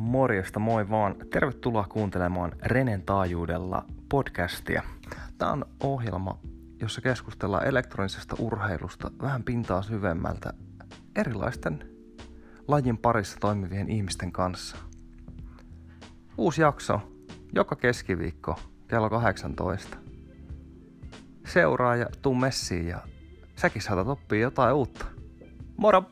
Morjesta, moi vaan. Tervetuloa kuuntelemaan Renen taajuudella podcastia. Tämä on ohjelma, jossa keskustellaan elektronisesta urheilusta vähän pintaa syvemmältä erilaisten lajin parissa toimivien ihmisten kanssa. Uusi jakso joka keskiviikko kello 18. Seuraa ja tuu messiin ja säkin saatat oppia jotain uutta. Moro!